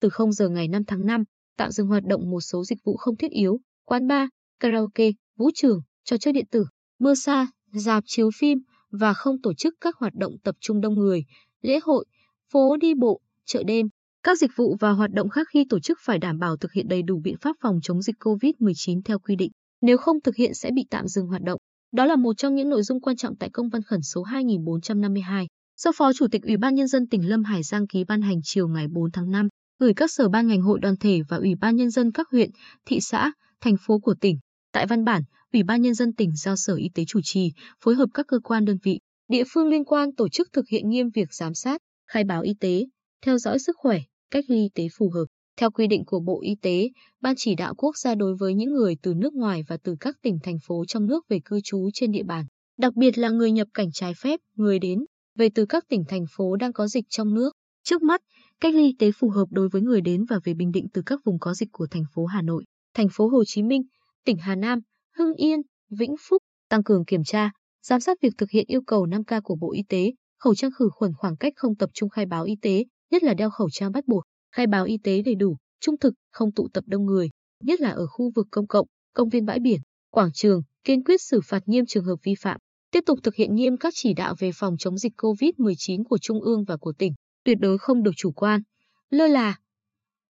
từ 0 giờ ngày 5 tháng 5, tạm dừng hoạt động một số dịch vụ không thiết yếu, quán bar, karaoke, vũ trường, trò chơi điện tử, mưa xa, dạp chiếu phim và không tổ chức các hoạt động tập trung đông người, lễ hội, phố đi bộ, chợ đêm. Các dịch vụ và hoạt động khác khi tổ chức phải đảm bảo thực hiện đầy đủ biện pháp phòng chống dịch COVID-19 theo quy định. Nếu không thực hiện sẽ bị tạm dừng hoạt động. Đó là một trong những nội dung quan trọng tại công văn khẩn số 2452 do Phó Chủ tịch Ủy ban Nhân dân tỉnh Lâm Hải Giang ký ban hành chiều ngày 4 tháng 5, gửi các sở ban ngành hội đoàn thể và Ủy ban Nhân dân các huyện, thị xã, thành phố của tỉnh. Tại văn bản, Ủy ban Nhân dân tỉnh giao Sở Y tế chủ trì, phối hợp các cơ quan đơn vị, địa phương liên quan tổ chức thực hiện nghiêm việc giám sát, khai báo y tế, theo dõi sức khỏe, cách ly y tế phù hợp. Theo quy định của Bộ Y tế, Ban chỉ đạo quốc gia đối với những người từ nước ngoài và từ các tỉnh thành phố trong nước về cư trú trên địa bàn, đặc biệt là người nhập cảnh trái phép, người đến về từ các tỉnh thành phố đang có dịch trong nước. Trước mắt, cách ly y tế phù hợp đối với người đến và về Bình Định từ các vùng có dịch của thành phố Hà Nội, thành phố Hồ Chí Minh, tỉnh Hà Nam, Hưng Yên, Vĩnh Phúc, tăng cường kiểm tra, giám sát việc thực hiện yêu cầu 5K của Bộ Y tế, khẩu trang khử khuẩn khoảng cách không tập trung khai báo y tế, nhất là đeo khẩu trang bắt buộc, khai báo y tế đầy đủ, trung thực, không tụ tập đông người, nhất là ở khu vực công cộng, công viên bãi biển, quảng trường, kiên quyết xử phạt nghiêm trường hợp vi phạm. Tiếp tục thực hiện nghiêm các chỉ đạo về phòng chống dịch COVID-19 của Trung ương và của tỉnh, tuyệt đối không được chủ quan, lơ là,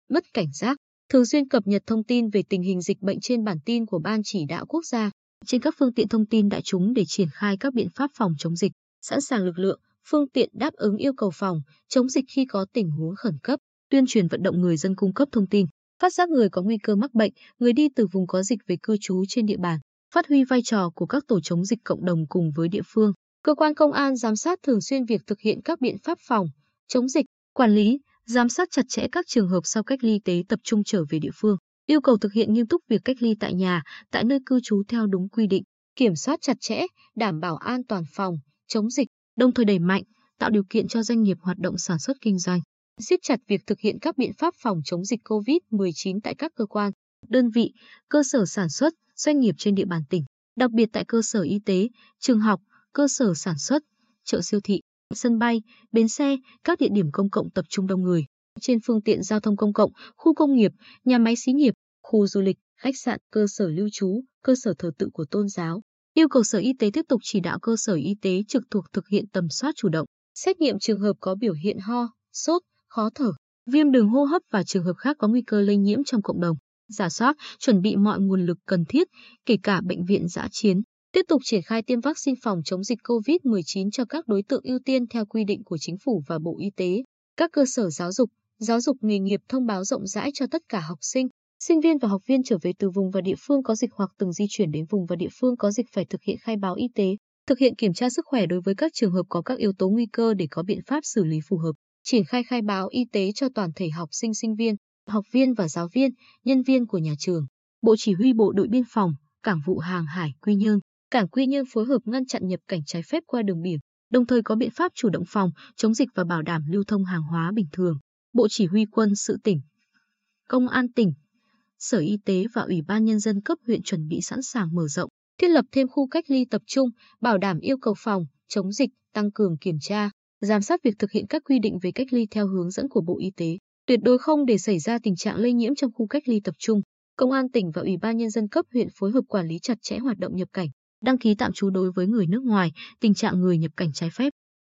mất cảnh giác, thường xuyên cập nhật thông tin về tình hình dịch bệnh trên bản tin của Ban chỉ đạo quốc gia, trên các phương tiện thông tin đại chúng để triển khai các biện pháp phòng chống dịch, sẵn sàng lực lượng, phương tiện đáp ứng yêu cầu phòng, chống dịch khi có tình huống khẩn cấp, tuyên truyền vận động người dân cung cấp thông tin, phát giác người có nguy cơ mắc bệnh, người đi từ vùng có dịch về cư trú trên địa bàn, phát huy vai trò của các tổ chống dịch cộng đồng cùng với địa phương. Cơ quan công an giám sát thường xuyên việc thực hiện các biện pháp phòng, chống dịch, quản lý, giám sát chặt chẽ các trường hợp sau cách ly tế tập trung trở về địa phương, yêu cầu thực hiện nghiêm túc việc cách ly tại nhà, tại nơi cư trú theo đúng quy định, kiểm soát chặt chẽ, đảm bảo an toàn phòng, chống dịch, đồng thời đẩy mạnh, tạo điều kiện cho doanh nghiệp hoạt động sản xuất kinh doanh, siết chặt việc thực hiện các biện pháp phòng chống dịch COVID-19 tại các cơ quan, đơn vị, cơ sở sản xuất, doanh nghiệp trên địa bàn tỉnh, đặc biệt tại cơ sở y tế, trường học, cơ sở sản xuất, chợ siêu thị, sân bay, bến xe, các địa điểm công cộng tập trung đông người, trên phương tiện giao thông công cộng, khu công nghiệp, nhà máy xí nghiệp, khu du lịch, khách sạn, cơ sở lưu trú, cơ sở thờ tự của tôn giáo. Yêu cầu Sở Y tế tiếp tục chỉ đạo cơ sở y tế trực thuộc thực hiện tầm soát chủ động, xét nghiệm trường hợp có biểu hiện ho, sốt, khó thở, viêm đường hô hấp và trường hợp khác có nguy cơ lây nhiễm trong cộng đồng. Giả soát, chuẩn bị mọi nguồn lực cần thiết, kể cả bệnh viện giã chiến. Tiếp tục triển khai tiêm vaccine phòng chống dịch COVID-19 cho các đối tượng ưu tiên theo quy định của Chính phủ và Bộ Y tế. Các cơ sở giáo dục, giáo dục nghề nghiệp thông báo rộng rãi cho tất cả học sinh, sinh viên và học viên trở về từ vùng và địa phương có dịch hoặc từng di chuyển đến vùng và địa phương có dịch phải thực hiện khai báo y tế, thực hiện kiểm tra sức khỏe đối với các trường hợp có các yếu tố nguy cơ để có biện pháp xử lý phù hợp, triển khai khai báo y tế cho toàn thể học sinh sinh viên, học viên và giáo viên, nhân viên của nhà trường. Bộ Chỉ huy Bộ đội Biên phòng, Cảng vụ Hàng hải Quy Nhơn, Cảng Quy Nhơn phối hợp ngăn chặn nhập cảnh trái phép qua đường biển, đồng thời có biện pháp chủ động phòng, chống dịch và bảo đảm lưu thông hàng hóa bình thường. Bộ Chỉ huy quân sự tỉnh, Công an tỉnh, Sở Y tế và Ủy ban Nhân dân cấp huyện chuẩn bị sẵn sàng mở rộng, thiết lập thêm khu cách ly tập trung, bảo đảm yêu cầu phòng, chống dịch, tăng cường kiểm tra, giám sát việc thực hiện các quy định về cách ly theo hướng dẫn của Bộ Y tế. Tuyệt đối không để xảy ra tình trạng lây nhiễm trong khu cách ly tập trung. Công an tỉnh và Ủy ban Nhân dân cấp huyện phối hợp quản lý chặt chẽ hoạt động nhập cảnh, đăng ký tạm trú đối với người nước ngoài, tình trạng người nhập cảnh trái phép.